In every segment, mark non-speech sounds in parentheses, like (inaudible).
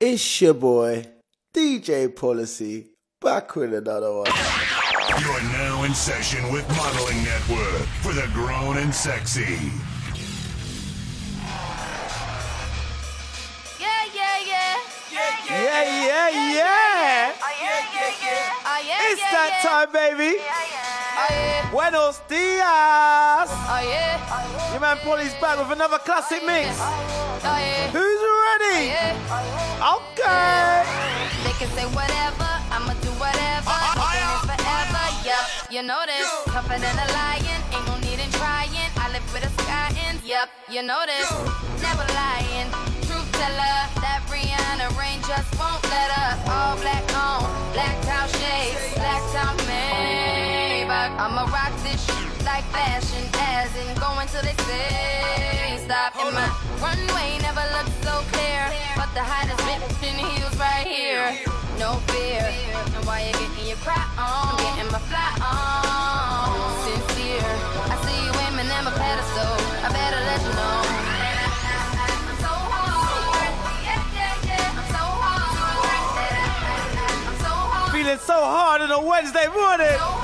It's your boy, DJ Policy, back with another one. You're now in session with Modeling Network for the grown and sexy. Yeah, yeah, yeah. Yeah, yeah, yeah. Oh, yeah, yeah, yeah. Oh, yeah, It's yeah, that yeah. time, baby. Oh, yeah. Buenos dias. Oh, yeah. Your man Polly's back with another classic mix. Oh, yeah. Oh, Who's Okay. They can say whatever, I'ma do whatever. Uh, uh, Doing it forever, yup. You know this. Tougher than a lion, ain't no need in trying. I live with a sky in, yup. You know this. Never lying. Truth teller, that Rihanna rain just won't let up. All black on, black out shades, black Maybach. I'ma rock this shit like fashion, as in going till they say stop. And my runway never looked so clear, but the hottest bitch in heels right here. No fear, and why you getting your cry on? I'm getting my fly on. Sincere, I see you aiming at my pedestal. I better let you know. I'm so hard. Yeah, yeah, yeah. I'm so hard. I'm so hard. Feeling so hard on a Wednesday morning.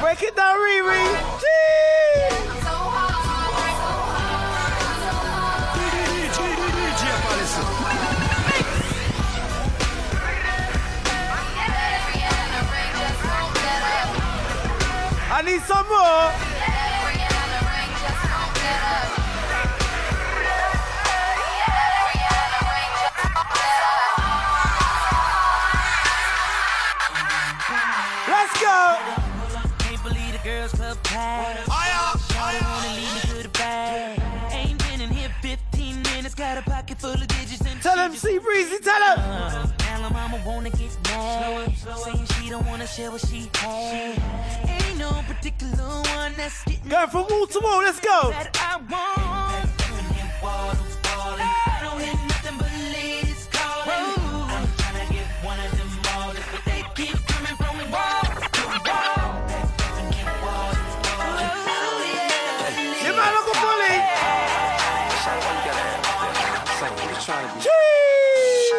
Break it down, Riri. Hard. I need some more. Let's go. Can't believe the girls club packed. Shawty wanna lead me to the bag. Ain't been in here 15 minutes, got a pocket full of digits and Tell him, see Breezy, tell him. Now her mama wanna get mad, saying she don't wanna share what she had. Ain't no particular one that's getting Going from wall to wall, let's go. Gee.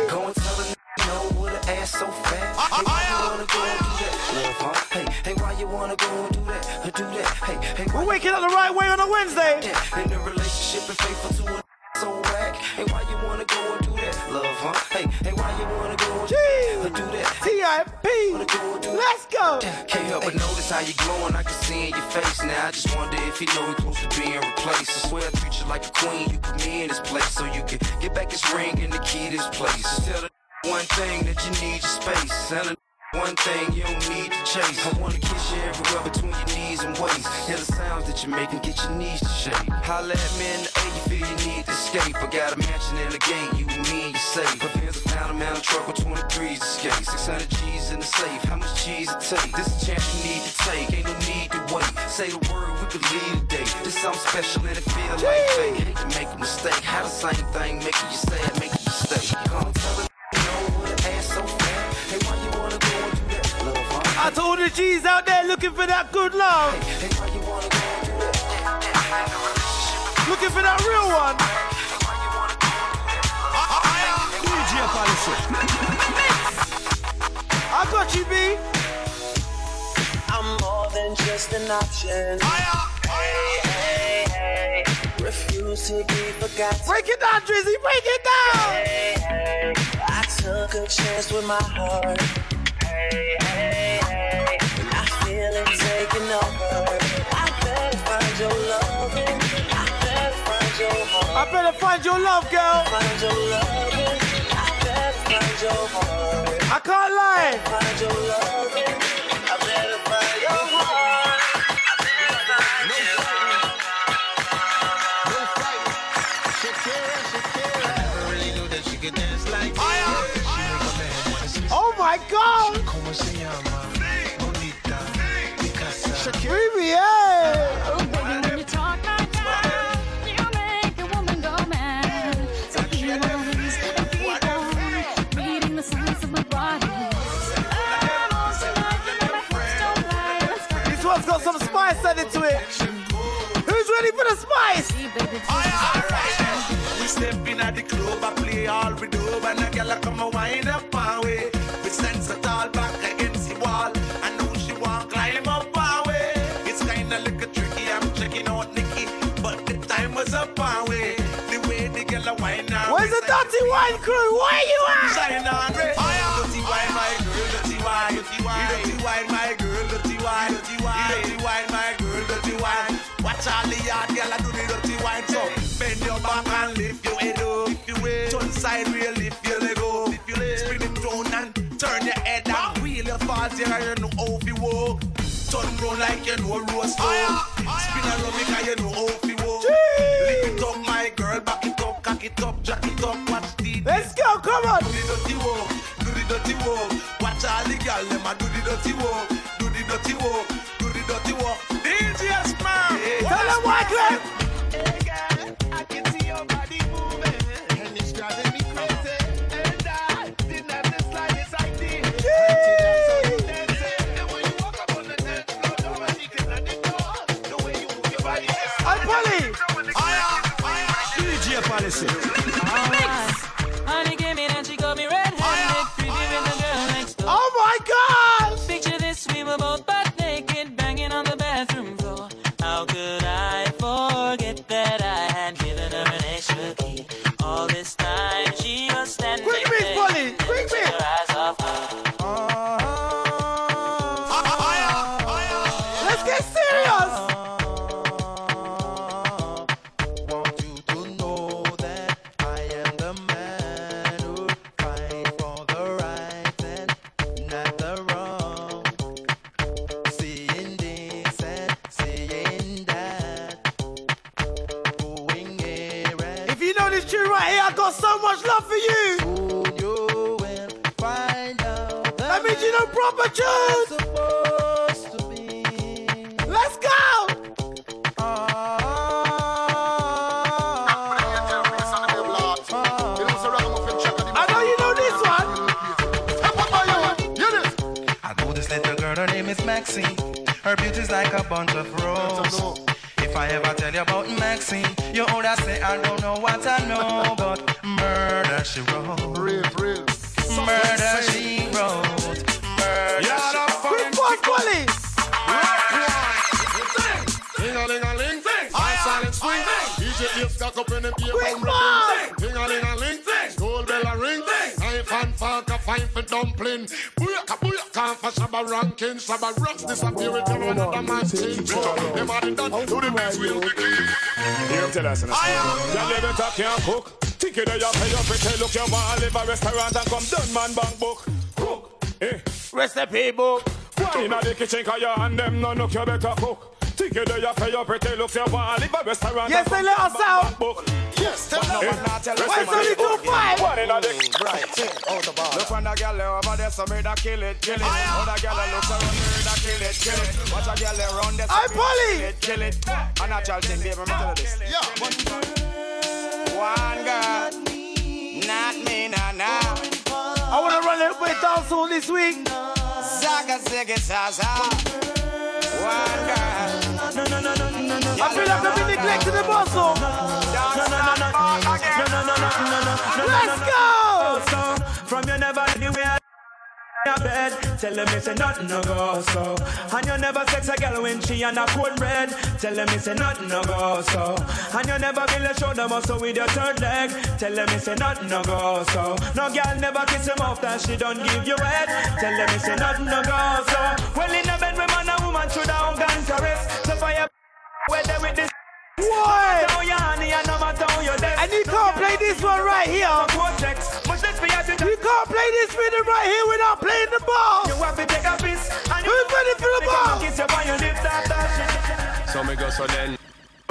Go and tell a no with an ass so fat. Ah, ah, hey, why you wanna go and do that? Love, huh? Hey, hey, why you wanna go and do that? Do that? Hey, hey, We're waking up the right way on a Wednesday. In a relationship and faithful to a so whack. Hey, why you wanna go and do that? Love, huh? Hey, hey, why you wanna Let's go. Can't help but notice how you're glowing. I can see in your face now. I just wonder if you know we close to being replaced. I swear I treat you like a queen. You put me in this place so you can get back this ring and the key to this place. Just tell the one thing that you need your space. One thing you don't need to chase. I wanna kiss you everywhere between your knees and waist. Hear the sounds that you're making, get your knees to shake. Holla at me in the you feel you need to escape. I got a mansion in the gate, you and me, you safe. My found a man a truck with 23s to skate. 600 G's in the safe, how much cheese it take? This a chance you need to take, ain't no need to wait. Say the word, we could leave today. This something special and it feel like fate. Hate to make a mistake, how the same thing making you sad, making you stay. Come tell her, the G's out there looking for that good love. Hey, why you wanna go and do that? Looking for that real one. I got you, B. I'm more than just an option. Hey, hey, hey. Refuse to be forgotten. Break it down, Drizzy. Break it down. I took a chance with my heart. Hey, hey. I better find your love, girl. Find your loving. I better find your. To it. Who's ready for the spice? See, baby, just step in at the club, I play all we do, and a girl a come a wind up my way. We sense it all back against the wall. I know she want climb up our way. It's kinda look a tricky, I'm checking out Nikki, but the time was up our way. The way the girl a wind now. Where's the dirty wine crew? Where you at? Shine Turn round like you know roast dog. Spin around me 'cause you know how to walk. Lift it up, my girl, back it up, cock it up, jack it up, watch the. Let's go, come on. Do the dirty walk, do the dirty walk. Watch all the girl, them a do the dirty walk, listen. Her name is Maxine. Her beauty's like a bunch of roses. If I ever tell you about Maxine, you would say I don't know what I know, but murder she wrote. Murder she wrote. Up in the beer Quick bum one. ripping. Ding-a-ling-a-ling, school bell a ring. Knife and fork a fine for dumpling. Booyaka, booyaka, for Shabba ranking. Shabba rocks disappear with your another man's chin. Them are the done, do the best will begin. Hear him tell us. Y'all never talk, can't cook. Ticket there, you pay your pretty look. You want to live a restaurant and come done man bank book. Cook. Eh. Recipe book. One in the kitchen, cause your hand them no look, you better cook. Think you do your for your pretty looks want a restaurant Yes, they let us out. Yes, tell them Why is only 2-5? One in a oh, Right, out the bar Look when the girl over there So kill it, kill it. Oh, the girl looks around me da kill it, kill it. Watch a girl around there I pull it Kill it, kill it. A natural thing, baby, I'm this. One girl. Not me, nah, nah. I wanna run it with down soon this week. Zaga, zaga, zaza. One girl. I feel like I've been neglecting the muscle. No. Oh. Let's go. From you never anywhere your bed, tell them it's nothing no go so. And you never sex a girl when she on a cold bread, tell them it's nothing no go so. And you never build a shoulder muscle with your third leg, tell them it's nothing no go so. No girl never kiss him off that she don't give you head, tell them it's nothing no go so. Well in a bed with man and woman should have gun caress, weather with this. What? And you can't play this one right here. You can't play this rhythm right here without playing the ball. Who's ready for the ball? So me go so then.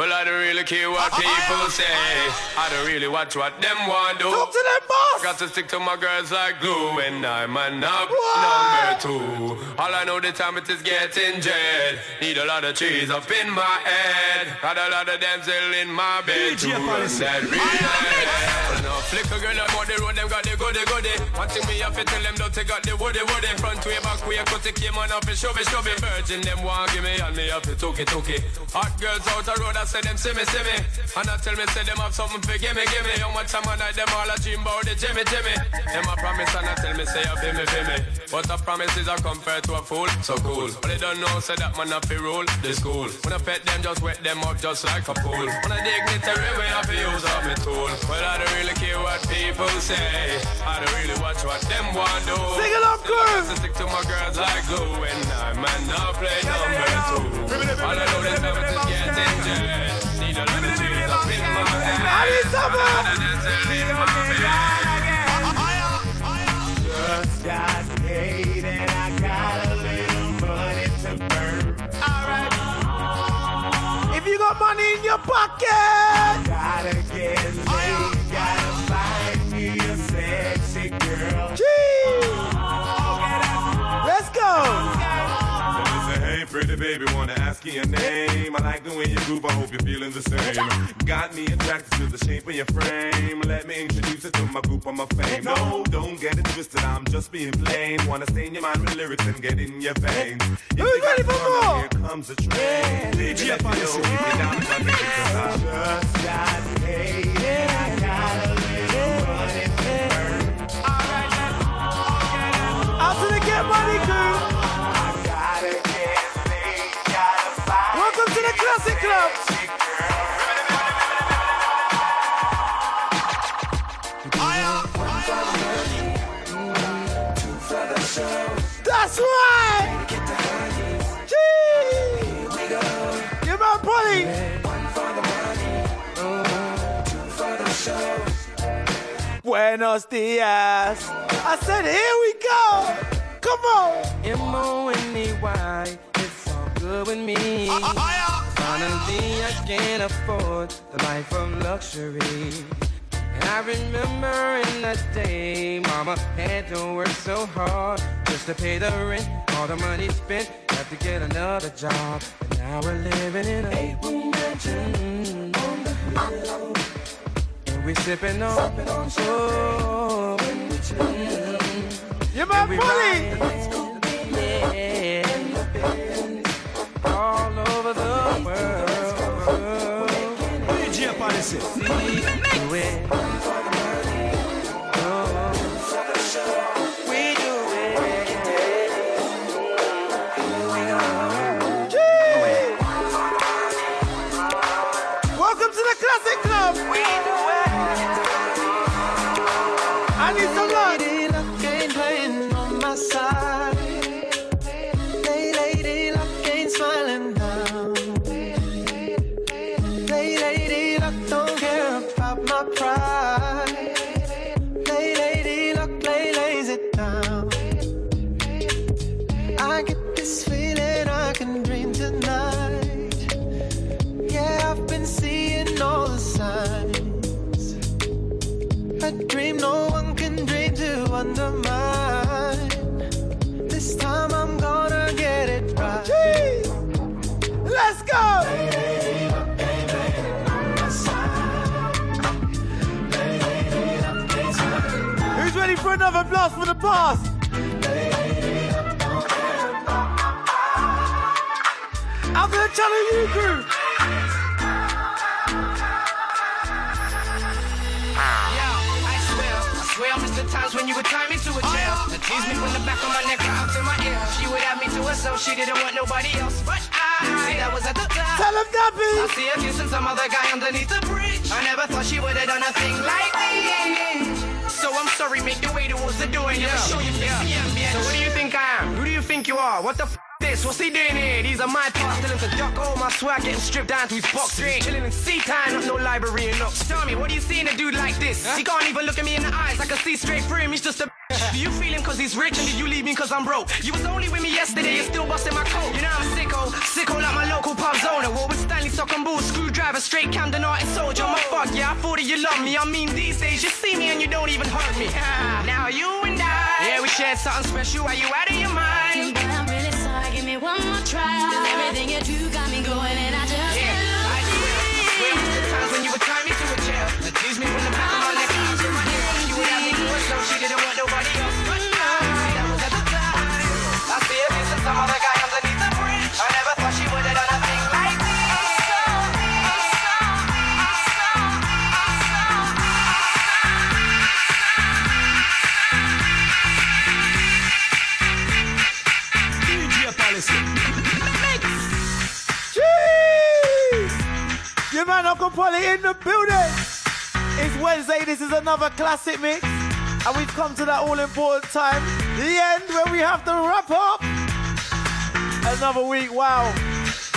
Well, I don't really care what uh, uh, people uh, say. I don't really watch what them want do. Talk to them, boss. Got to stick to my girls like glue when I'm an up number two. All I know the time it is getting jet. Need a lot of trees up in my head. Got a lot of damsel in my bed to DJ run policy. that real Little girl on the road, them got the goody goody. One thing me have to tell them, don't they got the woody woody. Front way, back way, cut the came on up and shove it, shove it. Virgin them want give me and me have to took it, took it. Hot girls out the road, I say them see me, see me. And I tell me, say them have something for give me, give me. How much time I night them all a dream about the Jimmy, Jimmy. Them a promise and I tell me, say you feel me, feel me. But a promise is a compared to a fool, so cool. But they don't know, say that man have to rule the school. When I pet them, just wet them up just like a pool. When I dignitary way, I feel use up my tool. Well, I don't really care what people say. I don't really watch what them want do. Sing it up, girl. I stick to my girls like glue, and I man not play number two. All I know is wanna ask you your name. I like the way you groove, I hope you're feeling the same. Got me attracted to the shape of your frame. Let me introduce it to my group on my fame. No, don't get it twisted, I'm just being plain. Wanna stay in your mind with lyrics and get in your veins. If you ready for more? Here comes a train. Baby, let me know if you're down for me, 'cause I- Just got paid Buenos dias. I said, here we go. Come on. M-O-N-E-Y, it's all good with me. I can afford the life of luxury. And I remember in that day, mama had to work so hard just to pay the rent. All the money spent, have to get another job. And now we're living in a eight-room mansion. And we sipping on, oh, mm, You man, we Polly. ride, yeah, all Policy. Do it. We do Welcome to the classic club. Ready for another blast from the past? Out to the Channel U crew. I swear, I swear I missed the times when you would tie me to a chair. And tease me from the back of my neck out to my ear. She would have me to herself, she didn't want nobody else. But I, see, that was at the time. Tell him I Dappy. see her kissing some other guy underneath the bridge. I never thought she would have done a thing like this. So I'm sorry, make the way towards the door and never show you face yeah. So what do you think I am? Who do you are? What the f this? What's he doing here? These are my parts. Telling to duck all my swag, getting stripped down to his box. Chilling in sea time, not no library and nooks. Tell me, what do you see in a dude like this? He can't even look at me in the eyes. I can see straight through him. He's just a. do you feel him cause he's rich and did you leave me cause I'm broke? You was only with me yesterday, you're still busting my coat. You know I'm sicko, sicko like my local pub's owner. What with Stanley sock and boots, screwdriver, straight Camden artist soldier. My fuck, yeah, I thought that you love me. I mean, these days you see me and you don't even hurt me. (laughs) now you and I, yeah, we shared something special. Are you out of your mind? One more try. everything you do got me going and I This is another classic mix. And we've come to that all important time, the end, where we have to wrap up. Another week, wow.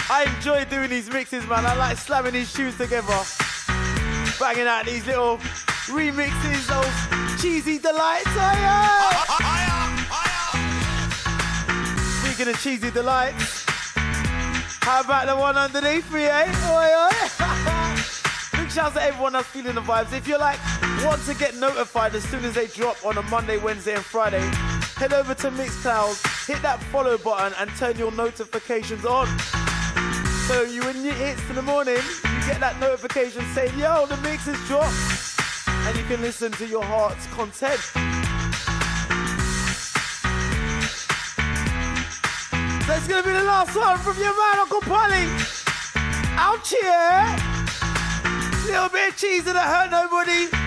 I enjoy doing these mixes, man. I like slamming these tunes together. Banging out these little remixes, those cheesy delights. Speaking of cheesy delights, how about the one underneath me, eh? Oi, oi. (laughs) Big shouts to everyone that's feeling the vibes. If you're like, want to get notified as soon as they drop on a Monday, Wednesday, and Friday, head over to Mixcloud, hit that follow button, and turn your notifications on. So you when it hits in the morning, you get that notification saying, yo, the mix is dropped. And you can listen to your heart's content. That's gonna be the last one from your man, Uncle Polly. Out here. Little bit of cheese that hurt nobody.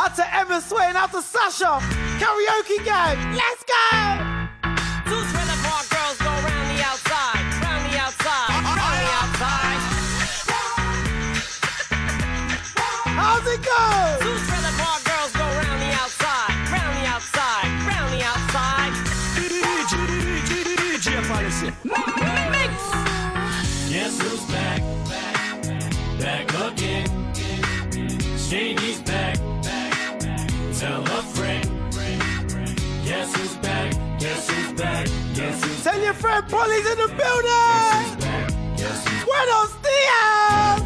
Out to Emma Swain, out to Sasha. Karaoke gang. Let's go! Polly's in the building! Buenos dias!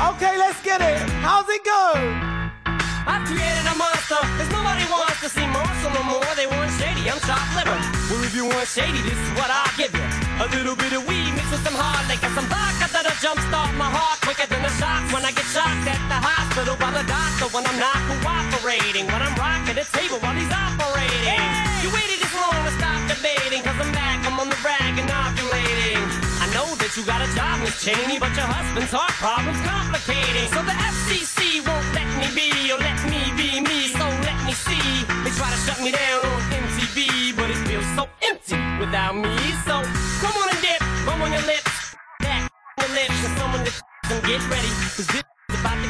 Okay, let's get it. How's it go? I've created a monster, cause nobody wants to see Marshall no more. They want shady, I'm chopped liver. Well, if you want shady, this is what I'll give you. A little bit of weed mixed with some hard liquor, some vodka that'll jumpstart my heart quicker than a shock when I get shocked at the hospital by the doctor when I'm not cooperating. When I'm rocking the table while he's operating. You waited this long to stop debating, cause I'm back, I'm on the rag and ovulating. I know that you got a job, Miss Cheney, but your husband's heart problem's complicating. So the FCC won't let me be, or let me be me, so let me see. They try to shut me down on MTV, but it feels so empty without me. So come on and dip, bum on your lips, back on your lips, and someone to (laughs) and get ready, cause this is about to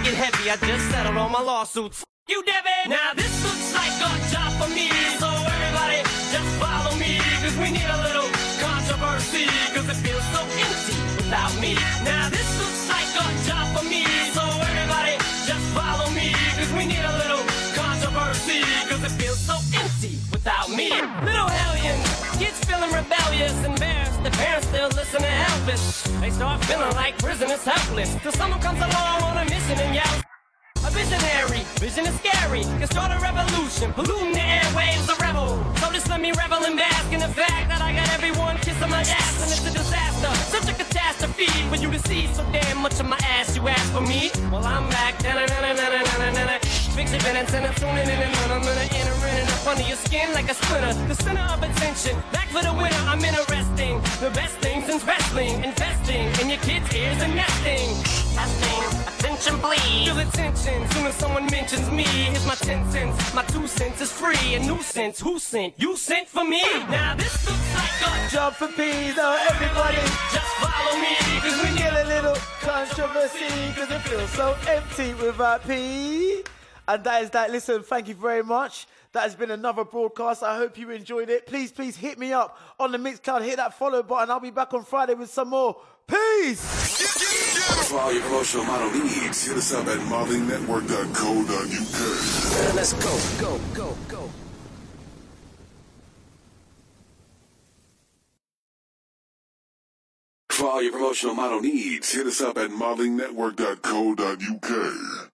get heavy. I just settled all my lawsuits. You Debbie! Now this looks like a job for me, so everybody just follow me, cause we need a little controversy, cause it feels so empty without me. Now this looks like a job for me, so everybody just follow me, cause we need a little controversy, cause it feels so empty without me. Little hellions, kids feeling rebellious, embarrassed, the parents still listen to Elvis. They start feeling like prisoners helpless, till someone comes along on a mission and yells. A visionary, vision is scary. Can start a revolution, polluting the airwaves, a rebel. So just let me revel and bask in the fact that I got everyone kissing my ass, and it's a disaster, such a catastrophe for you to see so damn much of my ass. You ask for me, well I'm back. Da-na-na-na-na-na-na-na. Fix it, and I'm tuning in and I'm gonna enter in up under your skin like a splinter. The center of attention, back for the winner. I'm interesting, the best thing since wrestling, investing in your kids' ears and nesting. Testing, attention please. Feel attention soon as someone mentions me. Here's my ten cents, my two cents is free. A nuisance, who sent? You sent for me. Now this looks like a Jump for peas, oh everybody. Just follow me, cause we Get a little controversy, cause it feels so empty without P. And that is that. Listen, thank you very much. That has been another broadcast. I hope you enjoyed it. Please, please hit me up on the Mixcloud. Hit that follow button. I'll be back on Friday with some more. Peace! For all your promotional model needs, hit us up at modelingnetwork.co.uk. Let's go, go, go, go. For all your promotional model needs, hit us up at modelingnetwork.co.uk.